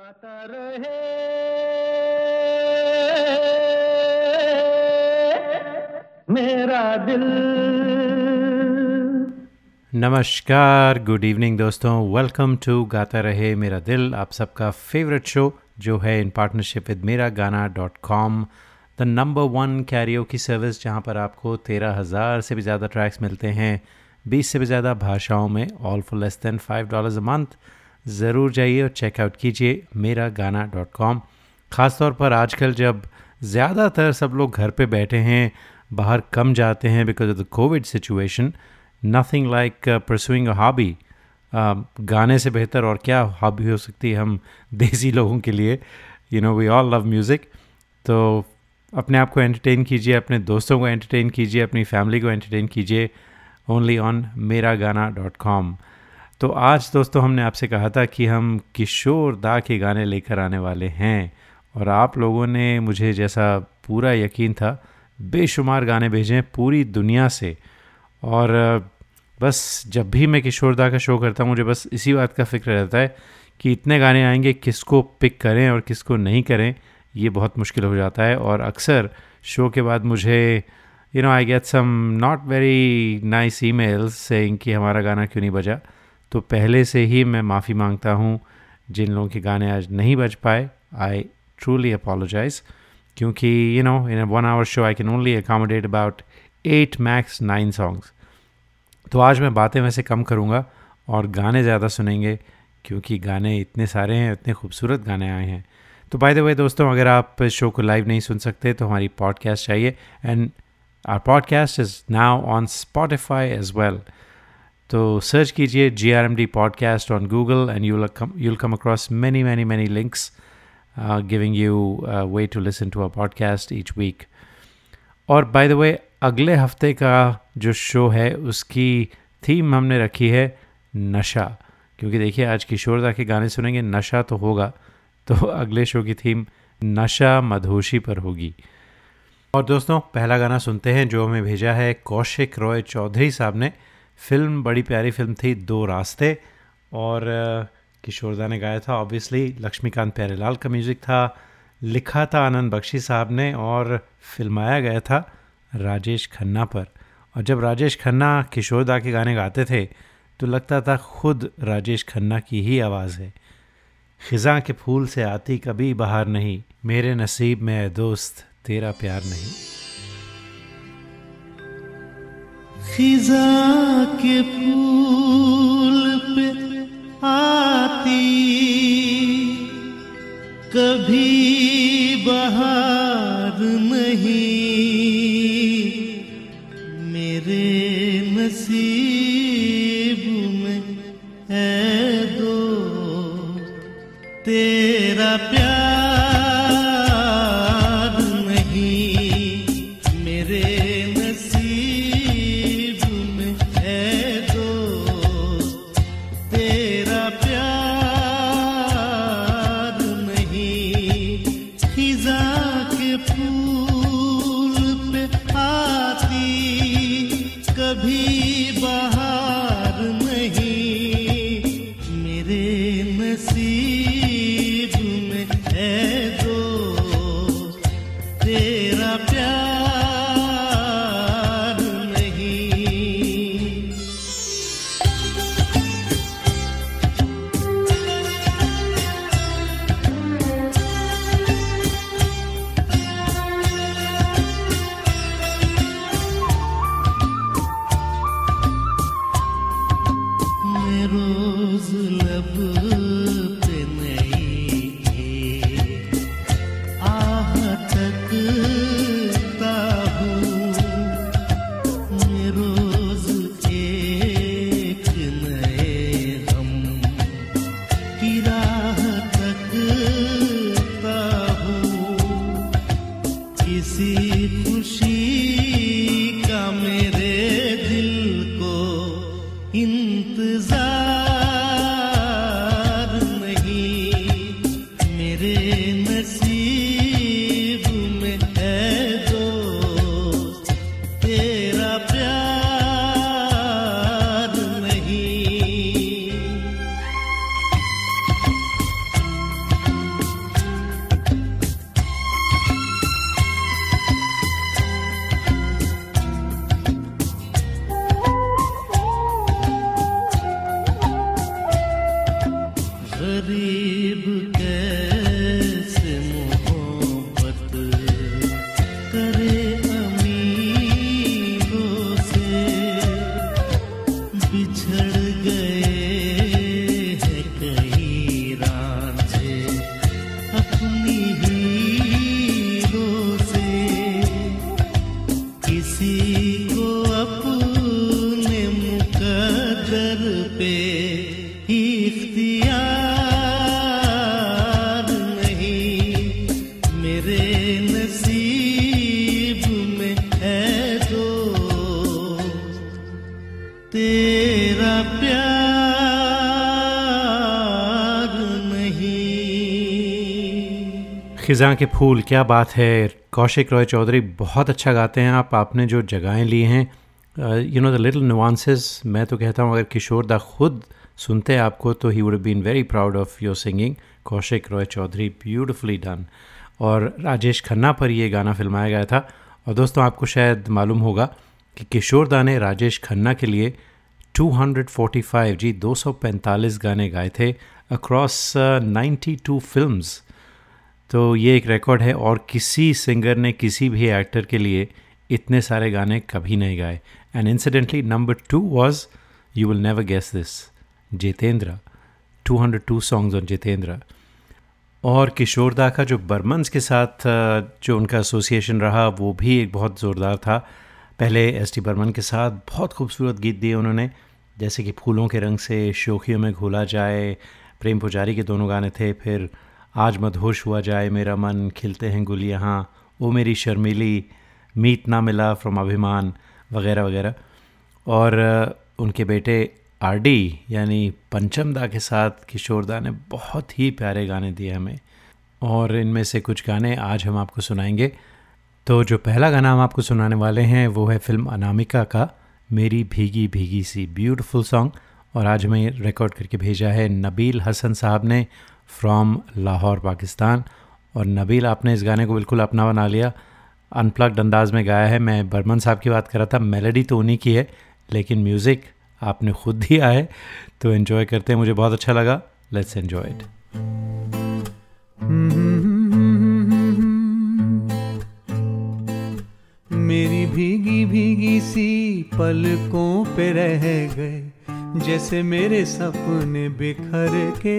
गाता रहे। मेरा दिल। नमस्कार गुड इवनिंग दोस्तों। वेलकम टू गाता रहे मेरा दिल, आप सबका फेवरेट शो जो है इन पार्टनरशिप विद मेरा गाना dot com the number one karaoke service जहाँ पर आपको तेरह हज़ार से भी ज़्यादा ट्रैक्स मिलते हैं, बीस से भी ज़्यादा भाषाओं में all for less than five dollars a month ज़रूर जाइए और चेकआउट कीजिए मेरा गाना डॉट कॉम ख़ासतौर पर आजकल जब ज़्यादातर सब लोग घर पे बैठे हैं, बाहर कम जाते हैं because of the covid situation nothing like pursuing a hobby गाने से बेहतर और क्या हॉबी हो सकती है हम देसी लोगों के लिए। You know we all love music तो अपने आप को एंटरटेन कीजिए, अपने दोस्तों को एंटरटेन कीजिए, अपनी फैमिली को एंटरटेन कीजिए। ओनली ऑन मेरा गाना डॉट कॉम तो आज दोस्तों हमने आपसे कहा था कि हम किशोर दा के गाने लेकर आने वाले हैं और आप लोगों ने मुझे जैसा पूरा यकीन था, बेशुमार गाने भेजे हैं पूरी दुनिया से। और, बस जब भी मैं किशोर दा का शो करता हूँ, मुझे बस इसी बात का फ़िक्र रहता है कि इतने गाने आएँगे, किसको पिक करें और किसको नहीं करें, ये बहुत मुश्किल हो जाता है। और अक्सर शो के बाद मुझे you know I get some not very nice emails saying कि हमारा गाना क्यों नहीं बजा। तो पहले से ही मैं माफ़ी माँगता हूँ जिन लोगों के गाने आज नहीं बज पाए। आई ट्रूली अपोलोजाइज क्योंकि you know in one hour show I can only accommodate about eight max nine songs तो आज मैं बातें वैसे कम करूँगा और गाने ज़्यादा सुनेंगे, क्योंकि गाने इतने सारे हैं, इतने खूबसूरत गाने आए हैं। तो बाय द वे दोस्तों, अगर आप शो को लाइव नहीं सुन सकते तो हमारी पॉडकास्ट चाहिए। And our podcast is now on Spotify as well तो सर्च कीजिए G R M D podcast on Google and you'll you'll come across many many many links giving you way to listen to a podcast each week और by the way अगले हफ़्ते का जो show है, उसकी theme हमने रखी है नशा। क्योंकि देखिए, आज किशोरदा के गाने सुनेंगे, नशा तो होगा तो अगले शो की थीम नशा मधोशी पर होगी। और दोस्तों, पहला गाना सुनते हैं जो हमें भेजा है कौशिक रॉय चौधरी साहब ने। फ़िल्म, बड़ी प्यारी फ़िल्म थी, दो रास्ते। और किशोरदा ने गाया था ऑब्वियसली लक्ष्मीकांत प्यारेलाल का म्यूज़िक था, लिखा था आनंद बख्शी साहब ने, और फिल्माया गया था राजेश खन्ना पर। और जब राजेश खन्ना किशोरदा के गाने गाते थे तो लगता था खुद राजेश खन्ना की ही आवाज़ है। ख़िज़ा के फूल से आती कभी बाहर नहीं, मेरे नसीब में दोस्त, तेरा प्यार नहीं। खिजा के फूल पे आती। कभी बहार नहीं। किसी खुशी खिज़ां के फूल, क्या बात है? कौशिक रॉय चौधरी बहुत अच्छा गाते हैं, आप आपने जो जगहें ली हैं you know the little nuances मैं तो कहता हूँ, अगर किशोर दा खुद सुनते हैं आपको तो he would been very proud of your singing Kaushik Roy Chowdhury beautifully done और राजेश खन्ना पर ये गाना फिल्माया गया था। और दोस्तों, आपको शायद मालूम होगा कि किशोर दा ने राजेश खन्ना के लिए 245 जी 245 गाने गाए थे अक्रॉस 92 फिल्म्स तो ये एक रिकॉर्ड है और किसी सिंगर ने किसी भी एक्टर के लिए इतने सारे गाने कभी नहीं गाए। And incidentally number two was you will never guess this Jeetendra. 202 songs on Jeetendra. और किशोर दा का जो बर्मन्स के साथ जो उनका एसोसिएशन रहा, वो भी एक बहुत ज़ोरदार था। पहले एस टी बर्मन के साथ बहुत खूबसूरत गीत दिए उन्होंने, जैसे कि फूलों के रंग से शोखियों में घोला जाए, प्रेम पुजारी के दोनों गाने थे, फिर आज मदहोश हुआ जाए मेरा मन, खिलते हैं गुल यहाँ ओ मेरी शर्मीली, मीत ना मिला फ्रॉम अभिमान, वगैरह वगैरह। और उनके बेटे आर डी यानी पंचम दा के साथ किशोर दा ने बहुत ही प्यारे गाने दिए हमें। और इनमें से कुछ गाने आज हम आपको सुनाएँगे। तो जो पहला गाना हम आपको सुनाने वाले हैं, वो है फ़िल्म अनामिका का, मेरी भीगी भीगी सी, ब्यूटीफुल सॉन्ग। और आज हमें रिकॉर्ड करके भेजा है नबील हसन साहब ने। फ्रॉम लाहौर पाकिस्तान और नबील, आपने इस गाने को बिल्कुल अपना बना लिया। अनप्लग्ड अंदाज में गाया है। मैं बर्मन साहब की बात कर रहा था। मेलोडी तो उन्हीं की है, लेकिन म्यूज़िक आपने खुद दिया है। तो एंजॉय करते हैं। मुझे बहुत अच्छा लगा। लेट्स एन्जॉय इट मेरी भीगी भीगी सी पलकों पे रह गए, जैसे मेरे सपने बिखर के।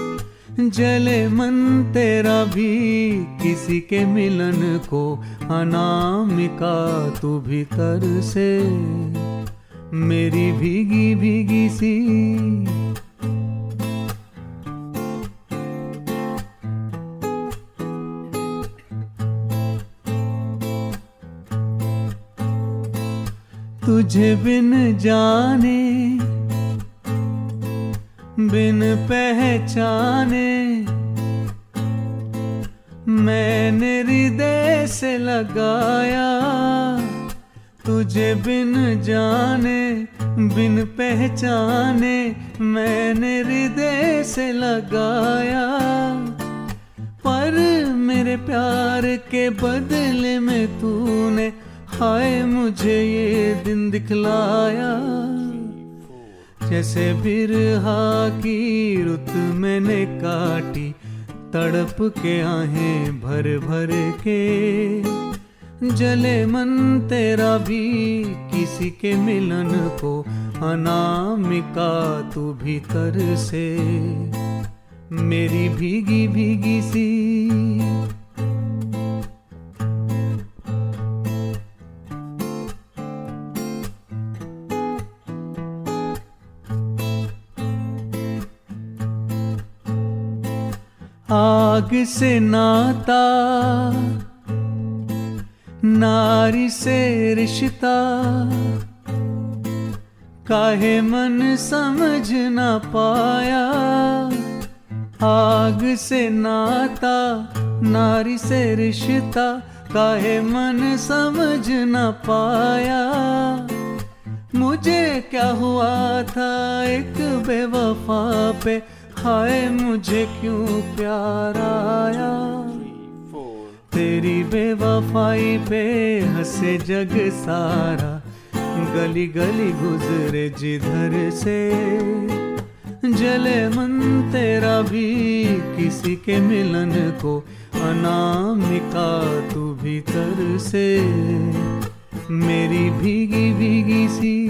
जले मन तेरा भी, किसी के मिलन को अनामिका तू भीतर से। मेरी भीगी भीगी सी। तुझे बिन जाने बिन पहचाने। मैंने हृदय से लगाया तुझे बिन जाने, बिन पहचाने। मैंने हृदय से लगाया पर मेरे प्यार के बदले में तूने, हाय मुझे ये दिन दिखलाया। जैसे बिरहा की रुत मैंने काटी, तड़प के आहें भर भर के। जले मन तेरा भी किसी के मिलन को, अनामिका तू भीतर से। मेरी भीगी भीगी सी आग से नाता, नारी से रिश्ता। काहे मन समझ ना पाया, आग से नाता, नारी से रिश्ता। काहे मन समझ न पाया, मुझे क्या हुआ था एक बेवफा पे? हाय मुझे क्यों प्यार आया? तेरी बेवफाई पे हंसे जग सारा। गली गली गुजरे जिधर से। जले मन तेरा भी किसी के मिलन को। अनामिका तू भीतर से। मेरी भीगी भीगी सी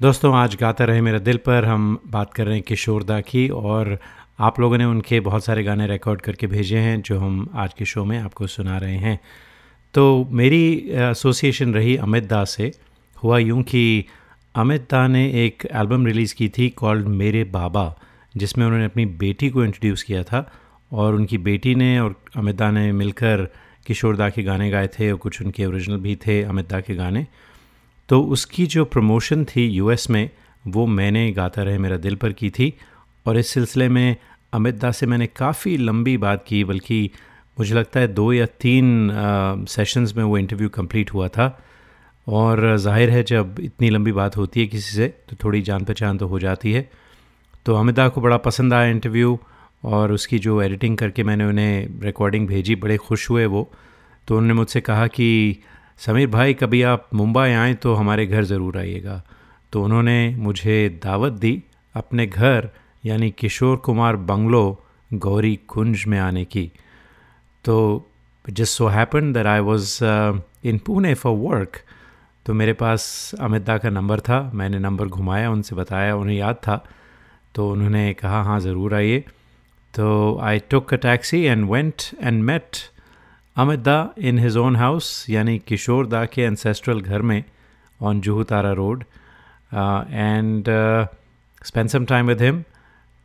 दोस्तों, आज गाता रहे मेरा दिल पर हम बात कर रहे हैं किशोर दा की और आप लोगों ने उनके बहुत सारे गाने रिकॉर्ड करके भेजे हैं जो हम आज के शो में आपको सुना रहे हैं। तो मेरी एसोसिएशन रही अमित दा से। हुआ यूँ कि अमित दा ने एक एल्बम रिलीज़ की थी कॉल्ड मेरे बाबा, जिसमें उन्होंने अपनी बेटी को इंट्रोड्यूस किया था और उनकी बेटी ने और अमित दा ने मिलकर किशोर दा के गाने गाए थे और कुछ उनके ओरिजिनल भी थे अमित दा के गाने। तो उसकी जो प्रमोशन थी यूएस में, वो मैंने गाता रहे, मेरा दिल पर की थी। और इस सिलसिले में अमित दास से मैंने काफ़ी लंबी बात की, बल्कि मुझे लगता है दो या तीन सेशंस में वो इंटरव्यू कंप्लीट हुआ था। और ज़ाहिर है जब इतनी लंबी बात होती है किसी से तो थोड़ी जान पहचान तो हो जाती है। तो अमिता को बड़ा पसंद आया इंटरव्यू और उसकी जो एडिटिंग करके मैंने उन्हें रिकॉर्डिंग भेजी, बड़े खुश हुए वो। तो उन्होंने मुझसे कहा कि समीर भाई, कभी आप मुंबई आएँ तो हमारे घर ज़रूर आइएगा। तो उन्होंने मुझे दावत दी अपने घर, यानी किशोर कुमार बंगलो, गौरी कुंज में आने की। तो just so happen that I was in Pune for work तो मेरे पास अमित का नंबर था, मैंने नंबर घुमाया, उनसे बताया, उन्हें याद था। तो उन्होंने कहा हाँ ज़रूर आइए। तो I took a taxi and went and met Amit da in his own house, यानी किशोर दा के एंसेस्ट्रल घर में on Juhu Tara road and spend some time with him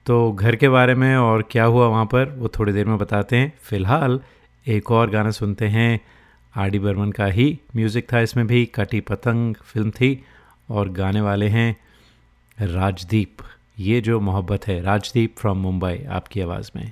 तो घर के बारे में और क्या हुआ वहाँ पर, वो थोड़ी देर में बताते हैं। फ़िलहाल, एक और गाना सुनते हैं। आर डी बर्मन का ही म्यूज़िक था इसमें भी। कटी पतंग फ़िल्म थी और गाने वाले हैं राजदीप। ये जो मोहब्बत है, राजदीप फ्रॉम मुंबई आपकी आवाज़ में।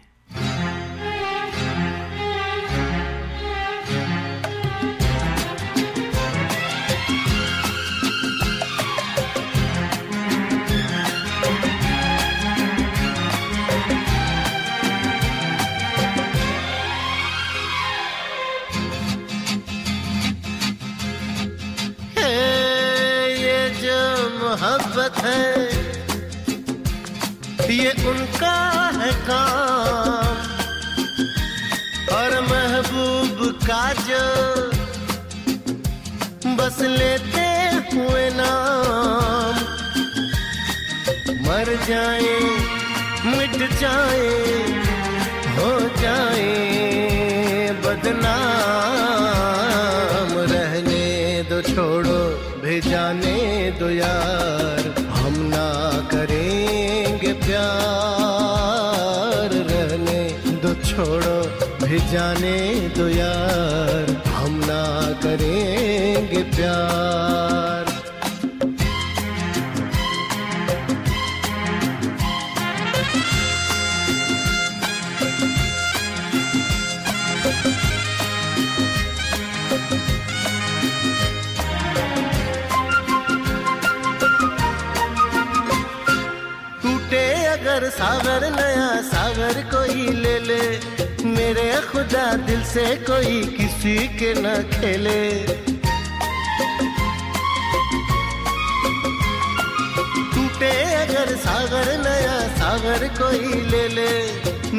ये उनका है काम। और महबूब का जो बस लेते हुए नाम। मर जाए, मिट जाए, हो जाए बदनाम। रहने दो, छोड़ो भेजाने दो यार। प्यार रहने दो छोड़ो भी जाने दो यार। हम ना करेंगे प्यार। सागर कोई ले ले। मेरे खुदा दिल से कोई किसी के न खेले। टूटे अगर सागर, नया सागर कोई ले ले।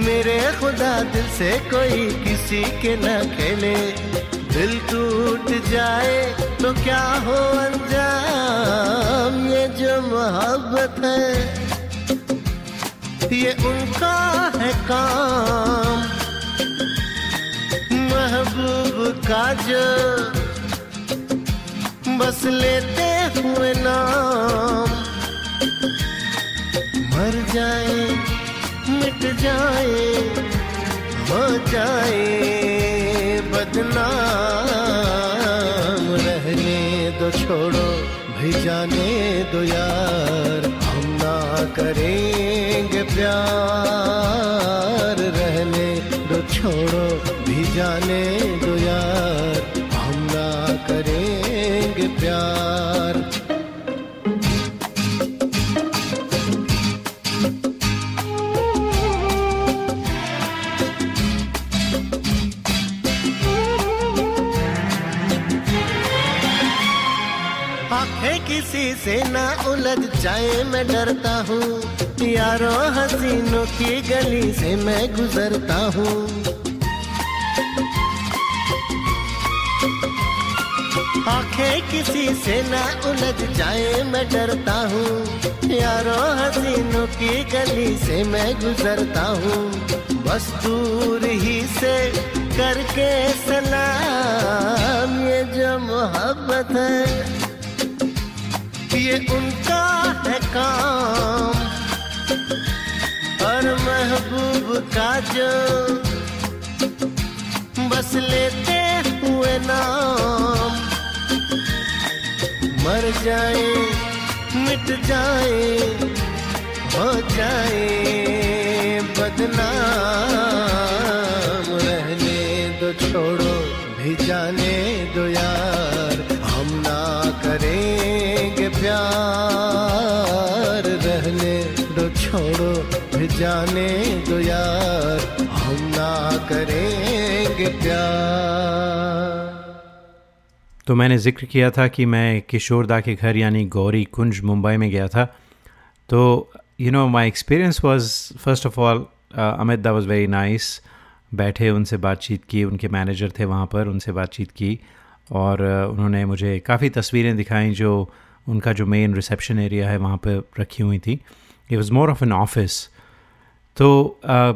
मेरे खुदा दिल से कोई किसी के न खेले। दिल टूट जाए तो क्या हो अंजाम? ये जो मोहब्बत है ये उनका है काम। महबूब का जो बस लेते हुए नाम। मर जाए, मिट जाए, हो जाए बदनाम। रहने दो छोड़ो भी जाने दो यार। करेंगे प्यार रहने दो छोड़ो भी जाने दो यार। जाए मैं डरता हूँ यारों हसीनों की गली से मैं गुजरता हूँ। आँखें किसी से ना उलझ जाए मैं डरता हूँ यारों हसीनों की गली से मैं गुजरता हूँ। बस दूर ही से करके सलाम, ये जो मोहब्बत है। ये उनका है काम। और महबूब का जो बस लेते हुए नाम। मर जाए, मिट जाए, हो जाए बदनाम। रहने दो, छोड़ो, भी जाने दो यार। जाने दो यार हम ना करेंगे प्यार। तो मैंने ज़िक्र किया था कि मैं किशोरदा के घर यानी गौरी कुंज मुंबई में गया था। तो you know my experience was first of all Amit da was very nice बैठे उनसे बातचीत की उनके मैनेजर थे वहाँ पर उनसे बातचीत की। और uh, उन्होंने मुझे काफ़ी तस्वीरें दिखाई जो उनका जो मेन रिसेप्शन एरिया है वहाँ पर रखी हुई थी। It was more of an office तो uh,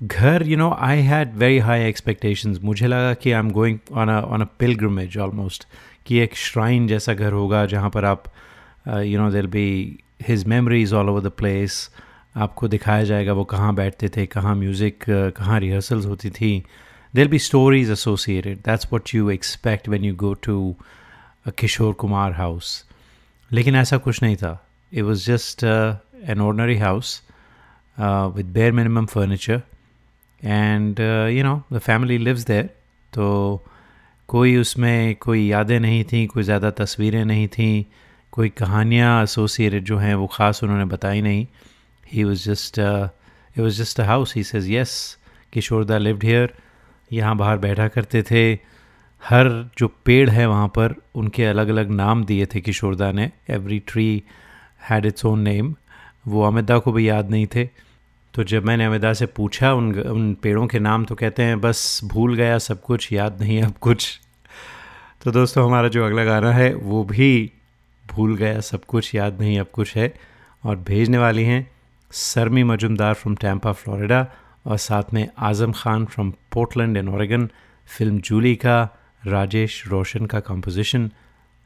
घर you know I had very high expectations मुझे लगा कि I am going on on a pilgrimage almost कि एक श्राइन जैसा घर होगा जहाँ पर आप you know there be his memories all over the place आपको दिखाया जाएगा वो कहाँ बैठते थे कहाँ म्यूज़िक कहाँ रिहर्सल्स होती थी. There be stories associated that's what you expect when you go to Kishore Kumar house लेकिन ऐसा कुछ नहीं था. It was just an ordinary house with bare minimum furniture and you know the family lives there तो कोई उसमें कोई यादें नहीं थी, कोई ज़्यादा तस्वीरें नहीं थी, कोई कहानियाँ एसोसिएटेड जो हैं वो ख़ास उन्होंने बताई नहीं। He was just it was just a house he says yes Kishoreda lived here यहाँ बाहर बैठा करते थे। हर जो पेड़ है वहाँ पर उनके अलग अलग नाम दिए थे किशोरदा ने। Every tree had its own name वो अमिता को भी याद नहीं थे। तो जब मैंने अमिता से पूछा उन उन पेड़ों के नाम तो कहते हैं, बस भूल गया सब कुछ, याद नहीं अब कुछ। तो दोस्तों, हमारा जो अगला गाना है, वो भी भूल गया सब कुछ, याद नहीं अब कुछ है। और भेजने वाली हैं Sarmi Majumdar from Tampa Florida और साथ में Azam Khan from Portland and Oregon film Julie का, राजेश रोशन का कंपोजिशन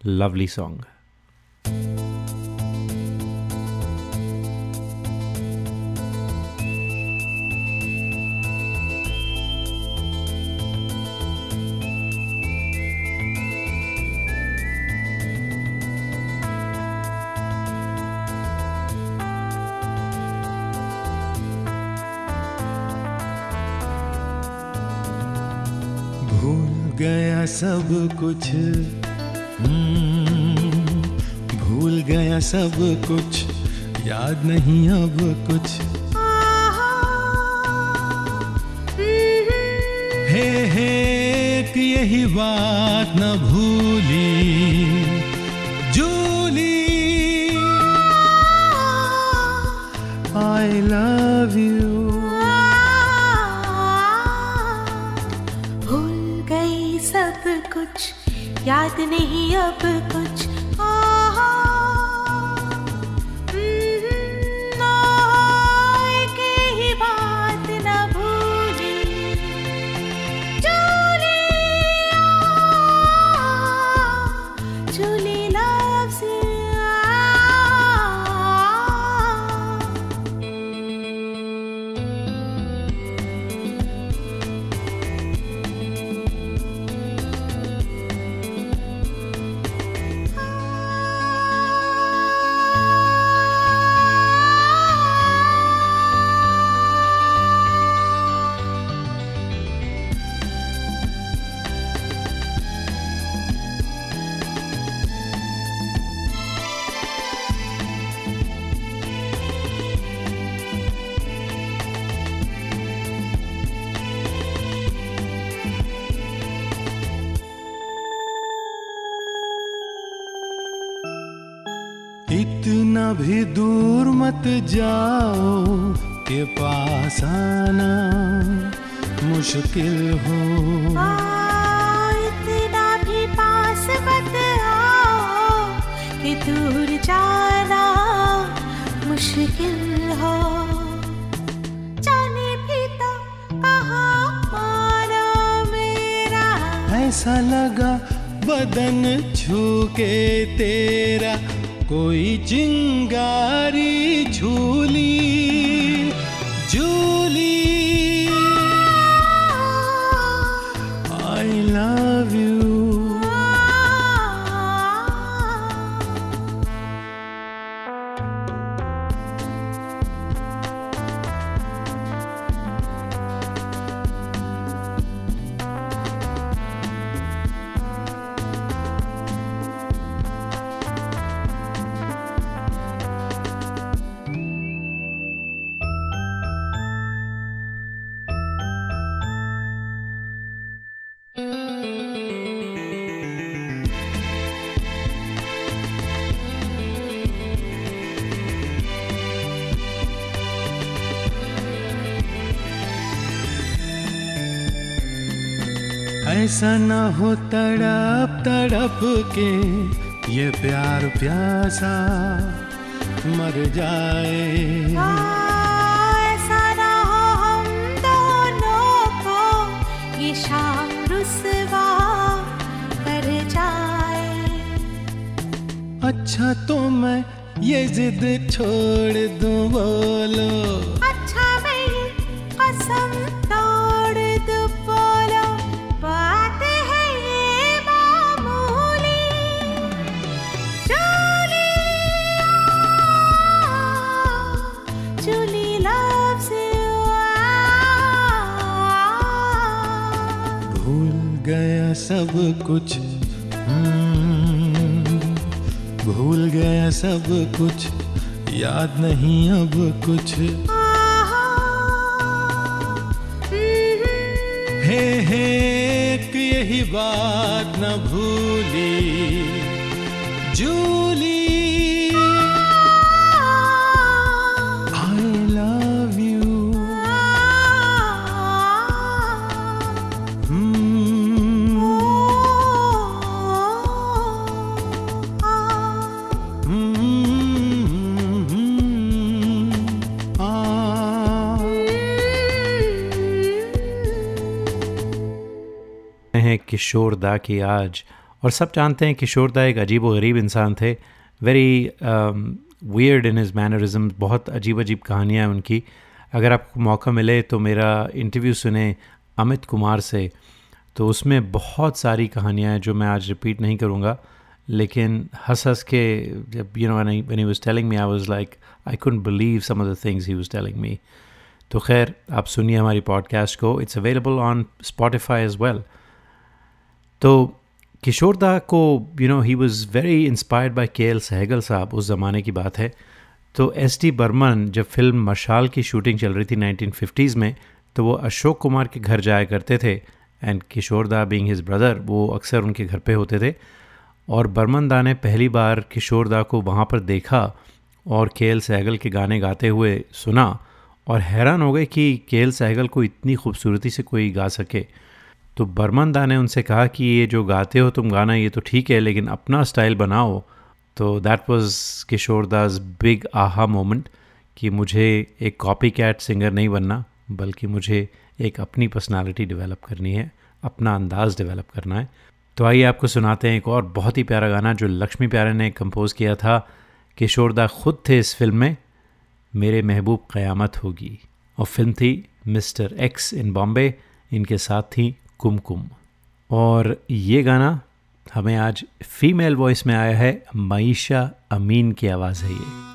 लवली सॉन्ग सब कुछ। हम्म, भूल गया सब कुछ। याद नहीं अब कुछ। हे हे यही बात न भूली। जूली। आई लव यू याद नहीं अब कुछ। ऐसा लगा बदन छू के तेरा कोई चिंगारी झूली प्यासा मर जाए। ऐसा ना हो हम दोनों को ये शाम रुसवा कर जाए। अच्छा तो मैं ये जिद छोड़ दूँ बोलो। अच्छा मैं कसम सब कुछ। हम्म, भूल गया सब कुछ। याद नहीं अब कुछ। हे हे यही बात न भूली। जूली किशोर दा की आज। और सब जानते हैं किशोर दा एक अजीब गरीब इंसान थे। Very weird in his mannerism बहुत अजीब अजीब कहानियाँ हैं उनकी। अगर आपको मौका मिले तो मेरा इंटरव्यू सुने अमित कुमार से। तो उसमें बहुत सारी कहानियाँ हैं जो मैं आज रिपीट नहीं करूँगा। लेकिन हंस हंस के जब you know when he was telling me I was like I couldn't believe some of the things he was telling me तो खैर, आप सुनिए हमारी पॉडकास्ट को। It's available on Spotify as well तो किशोर दा को you know he was very inspired by K L Saigal sahab, उस ज़माने की बात है। तो एस टी बर्मन जब फ़िल्म मशाल की शूटिंग चल रही थी 1950s में तो वो अशोक कुमार के घर जाया करते थे एंड किशोर दा बीइंग हिज ब्रदर वो अक्सर उनके घर पे होते थे। और बर्मन दा ने पहली बार किशोर दा को वहाँ पर देखा और के एल सहगल के गाने गाते हुए सुना और हैरान हो गए कि के एल सहगल को इतनी खूबसूरती से कोई गा सके। तो बर्मन दा ने उनसे कहा कि ये जो गाते हो, तुम गाना, ये तो ठीक है, लेकिन अपना स्टाइल बनाओ। तो that was Kishore da's big aha moment कि मुझे एक कॉपी कैट सिंगर नहीं बनना, बल्कि मुझे एक अपनी पर्सनालिटी डेवलप करनी है, अपना अंदाज़ डेवलप करना है। तो आइए आपको सुनाते हैं एक और बहुत ही प्यारा गाना जो लक्ष्मी प्यारे ने कंपोज़ किया था। किशोर दा खुद थे इस फ़िल्म में, मेरे महबूब क़यामत होगी। और फ़िल्म थी मिस्टर एक्स इन बॉम्बे इनके साथ थी कुमकुम। और ये गाना हमें आज फीमेल वॉइस में आया है, मईशा अमीन की आवाज़ है ये।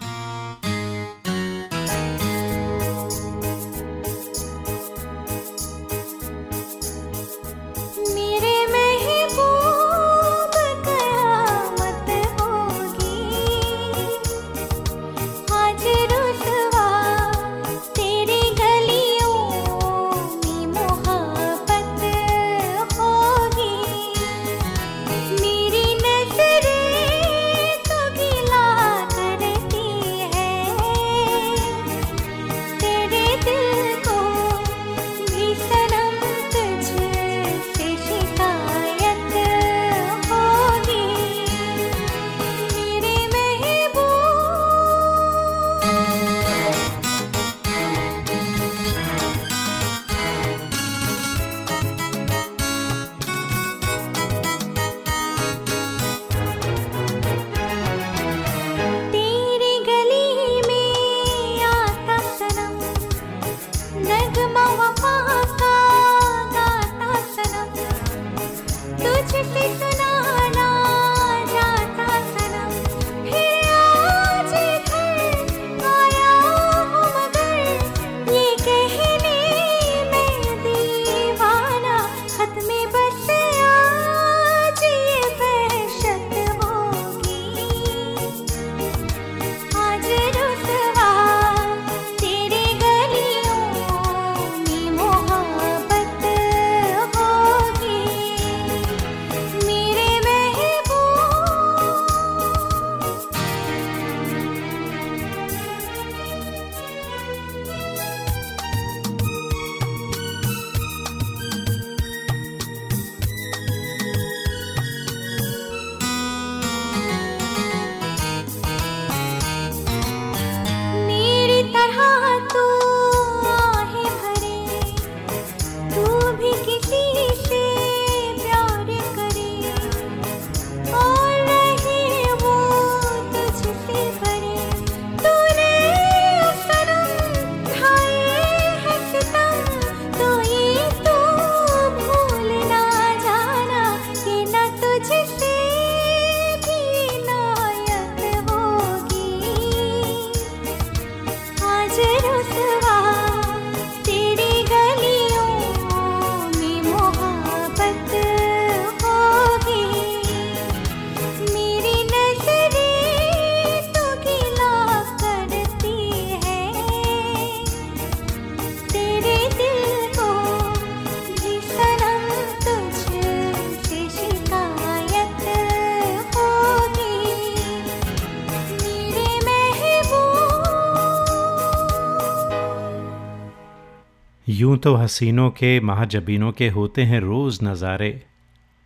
तो हसीनों के, महाजबीनों के होते हैं रोज़ नज़ारे,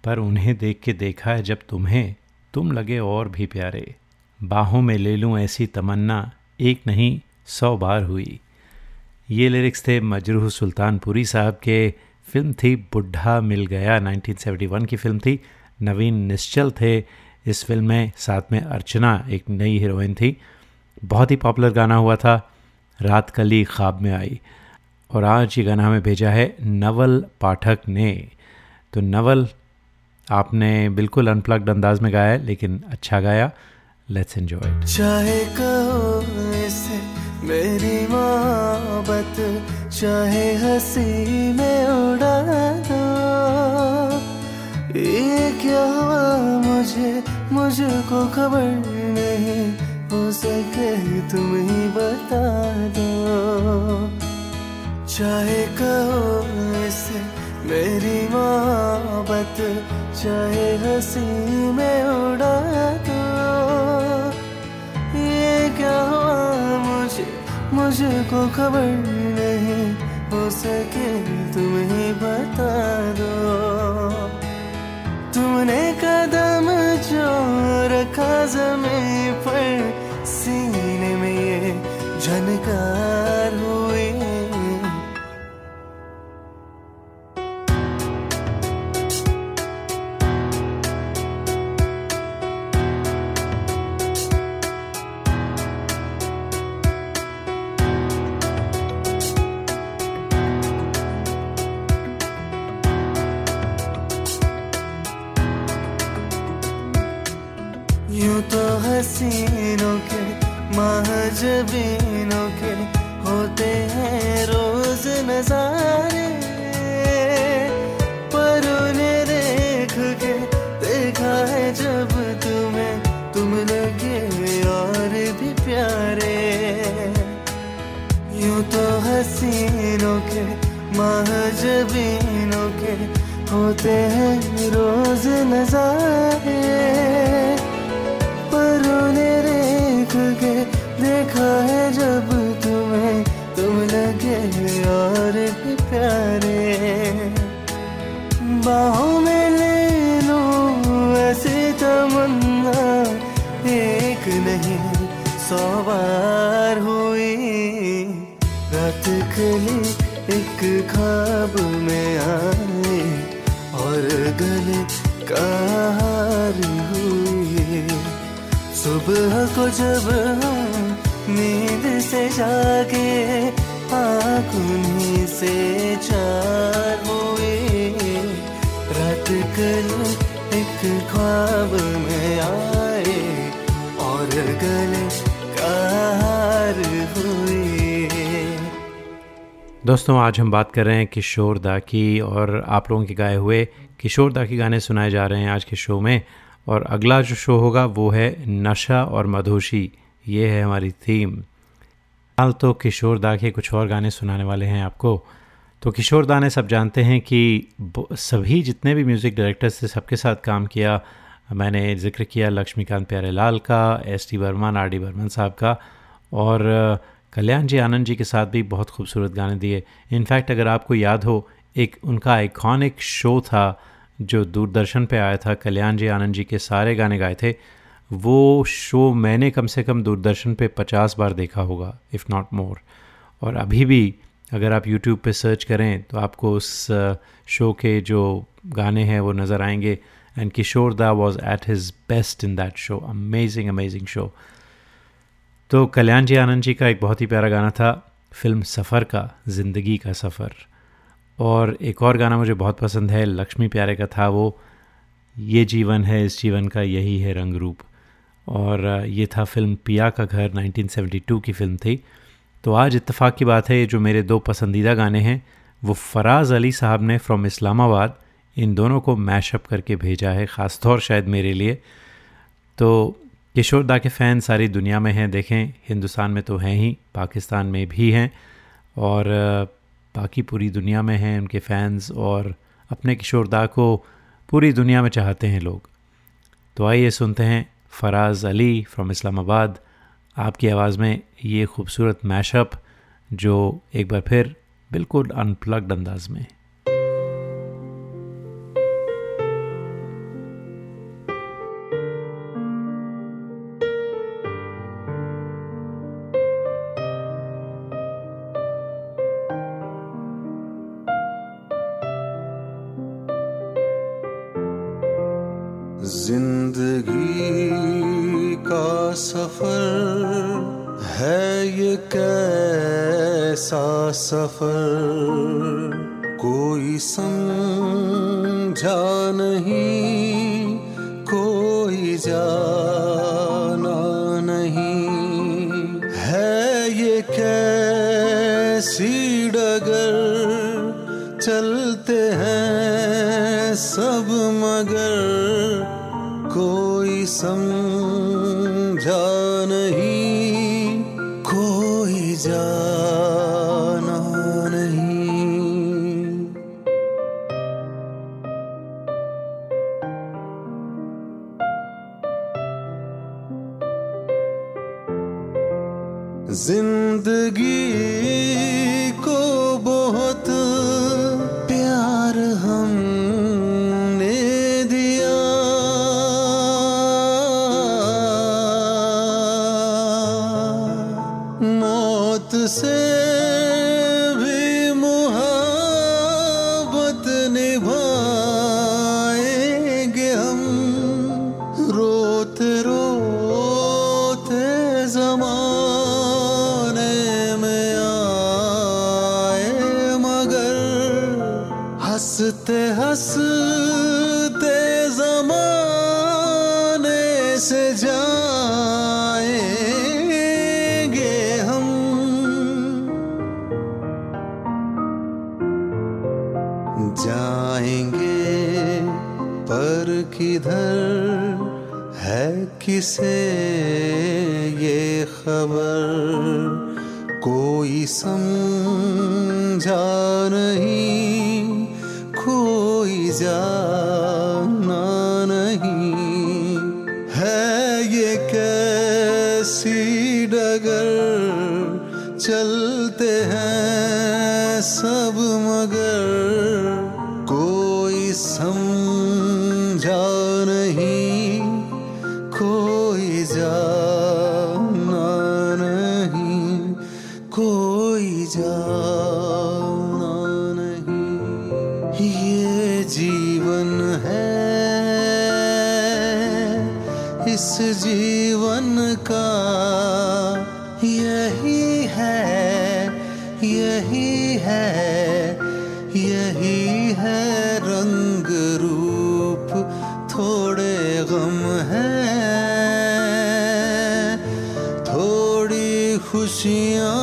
पर उन्हें देख के देखा है जब तुम्हें, तुम लगे और भी प्यारे। बाहों में ले लूँ ऐसी तमन्ना, एक नहीं, सौ बार हुई। ये लिरिक्स थे मजरूह सुल्तानपुरी साहब के, फ़िल्म थी बुढ़ा मिल गया 1971 की फ़िल्म थी। नवीन निश्चल थे इस फ़िल्म में, साथ में अर्चना, एक नई हीरोइन थी। बहुत ही पॉपुलर गाना हुआ था। रात कली ख्वाब में आई। और आज ये गाना हमें भेजा है नवल पाठक ने। तो नवल, आपने बिल्कुल अनप्लग्ड अंदाज में गाया है, लेकिन अच्छा गाया। लेट्स एंजॉय चाहे कहो इसे मेरी मोहब्बत, चाहे हँसी में उड़ा दो। ये क्या हुआ मुझे, मुझको खबर नहीं, हो सके तुम ही बता दो। चाहे कहो इसे मेरी मोहब्बत, चाहे हँसी में उड़ा दो। ये क्या हुआ मुझे? मुझको खबर नहीं हो सके तुम ही बता दो। तुमने कदम जो रखा ज़मीन पर, सीने में ये झनकार हुई महजबीनों के होते हैं रोज नजारे, पर उन्हें देख के देखा है जब तुम्हें तुम लगे और भी प्यारे। यूँ तो हसीनों के, महजबीनों के होते हैं रोज नजारे। ख्वाब में आए और गले का हार हुई सुबह को जब हम नींद से जागे, आँख से चार हुए। रात कल एक ख्वाब में आए और गले दोस्तों, आज हम बात कर रहे हैं किशोर दा की और आप लोगों के गाए हुए किशोर दा के गाने सुनाए जा रहे हैं आज के शो में। और अगला जो शो होगा, वो है नशा और मधोशी। ये है हमारी थीम हाल तो किशोर दा के कुछ और गाने सुनाने वाले हैं आपको। तो किशोर दा ने सब जानते हैं कि सभी जितने भी म्यूज़िक डायरेक्टर्स थे, सबके साथ काम किया। मैंने ज़िक्र किया लक्ष्मीकांत प्यारे लाल का S D Burman R D Burman sahab का। और कल्याण जी आनंद जी के साथ भी बहुत खूबसूरत गाने दिए। इनफैक्ट अगर आपको याद हो, एक, उनका आइकॉनिक शो था, जो दूरदर्शन पे आया था, कल्याण जी आनंद जी के सारे गाने गाए थे, वो शो मैंने कम से कम दूरदर्शन पे पचास बार देखा होगा इफ़ नॉट मोर और अभी भी, अगर आप यूट्यूब पे सर्च करें तो आपको उस शो के जो गाने हैं, वो नज़र आएँगे। And Kishore da was at his best in that show amazing amazing show तो कल्याण जी आनंद जी का एक बहुत ही प्यारा गाना था, फ़िल्म सफ़र का, ज़िंदगी का सफ़र। और एक और गाना मुझे बहुत पसंद है, लक्ष्मी प्यारे का था वो, ये जीवन है, इस जीवन का यही है रंग रूप और ये था फ़िल्म पिया का घर 1972 की फ़िल्म थी। तो आज इत्तेफाक की बात है जो मेरे दो पसंदीदा गाने हैं, वो फराज़ अली साहब ने फ्रॉम इस्लामाबाद, इन दोनों को मैशअप करके भेजा है ख़ास तौर शायद मेरे लिए। तो किशोर दा के फ़ैन सारी दुनिया में हैं, देखें, हिंदुस्तान में तो हैं ही, पाकिस्तान में भी हैं और बाकी पूरी दुनिया में हैं उनके फ़ैन्स और अपने किशोर दा को पूरी दुनिया में चाहते हैं लोग। तो आइए सुनते हैं फराज़ अली फ्रॉम इस्लामाबाद। आपकी आवाज़ में ये खूबसूरत मैशअप जो एक बार फिर बिल्कुल अनप्लग्ड अंदाज में सफ़र जीवन है। इस जीवन का यही है यही है यही है रंग रूप थोड़े गम है। थोड़ी खुशियाँ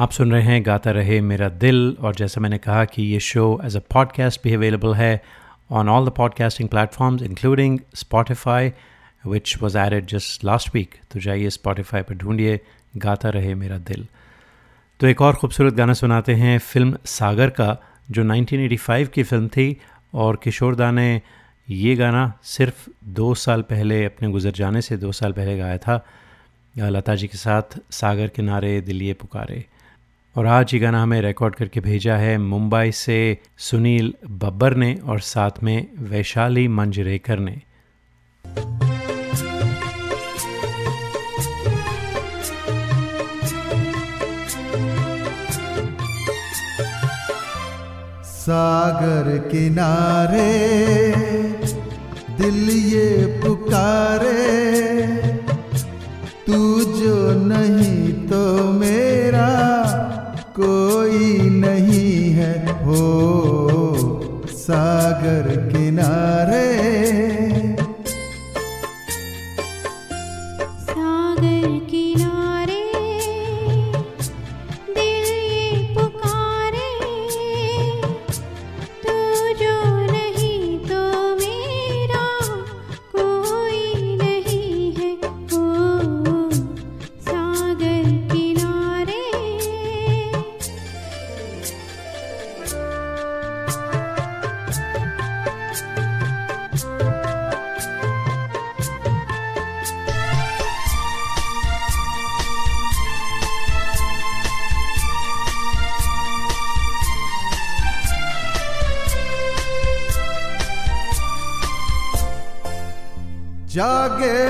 आप सुन रहे हैं गाता रहे मेरा दिल, और जैसा मैंने कहा कि ये शो एज अ पॉडकास्ट भी अवेलेबल है on all the podcasting platforms including Spotify which was added just last week तो जाइए स्पॉटिफाई पर ढूंढिए गाता रहे मेरा दिल। तो एक और ख़ूबसूरत गाना सुनाते हैं फ़िल्म सागर का, जो 1985 की फ़िल्म थी, और किशोरदा ने ये गाना सिर्फ़ दो साल पहले, अपने गुजर जाने से दो साल पहले गाया था। लता जी के साथ सागर किनारे दिलिए पुकारे। और आज ये गाना हमें रिकॉर्ड करके भेजा है मुंबई से सुनील बब्बर ने और साथ में वैशाली मंजरेकर ने। सागर किनारे दिल ये पुकारे, तू जो नहीं है सागर किनारे जागे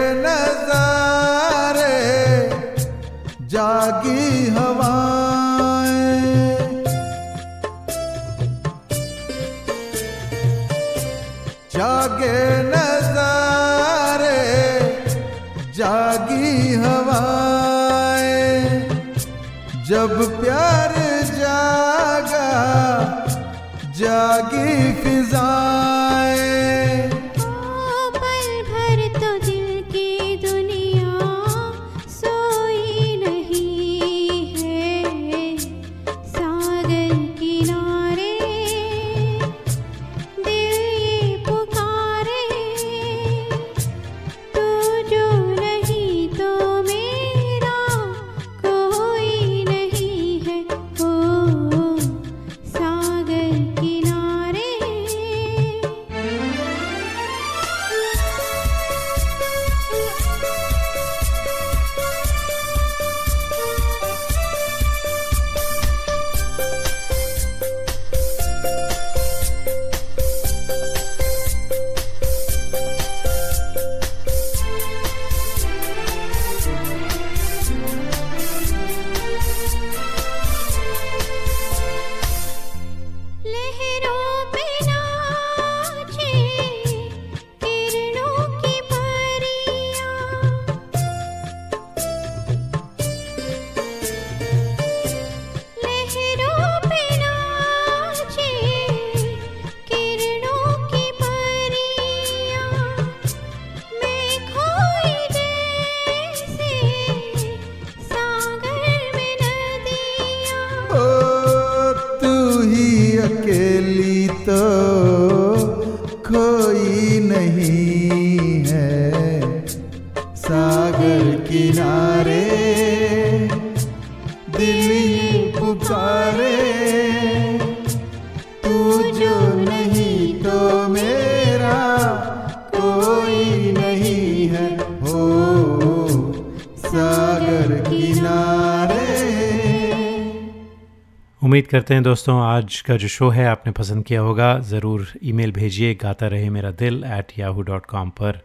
उम्मीद करते हैं दोस्तों, आज का जो शो है आपने पसंद किया होगा, ज़रूर ईमेल भेजिए, गाता रहे मेरा दिल एट याहू डॉट कॉम पर।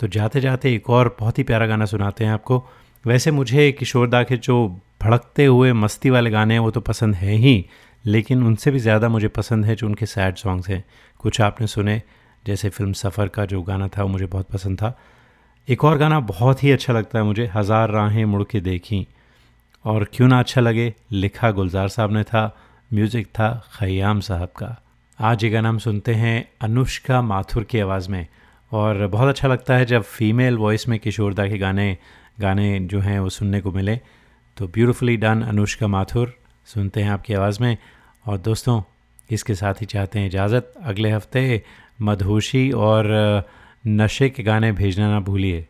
तो जाते जाते एक और बहुत ही प्यारा गाना सुनाते हैं आपको। वैसे मुझे किशोरदा के जो भड़कते हुए मस्ती वाले गाने हैं, वो तो पसंद हैं ही, लेकिन उनसे भी ज़्यादा मुझे पसंद है जो उनके सैड सॉन्ग्स हैं। कुछ आपने सुने, जैसे फ़िल्म सफ़र का जो गाना था, वो मुझे बहुत पसंद था। एक और गाना बहुत ही अच्छा लगता है मुझे, हज़ार राहें मुड़ के देखी। और क्यों ना अच्छा लगे, लिखा गुलजार साहब ने था, म्यूज़िक था खयाम साहब का। आज ये गाना हम सुनते हैं अनुष्का माथुर की आवाज़ में और बहुत अच्छा लगता है जब फीमेल वॉइस में किशोरदा के गाने गाने जो हैं वो सुनने को मिले। तो ब्यूटिफुली डन अनुष्का माथुर, सुनते हैं आपकी आवाज़ में। और दोस्तों, इसके साथ ही चाहते हैं इजाज़त, अगले हफ़्ते मधोशी और नशे के गाने भेजना ना भूलिए।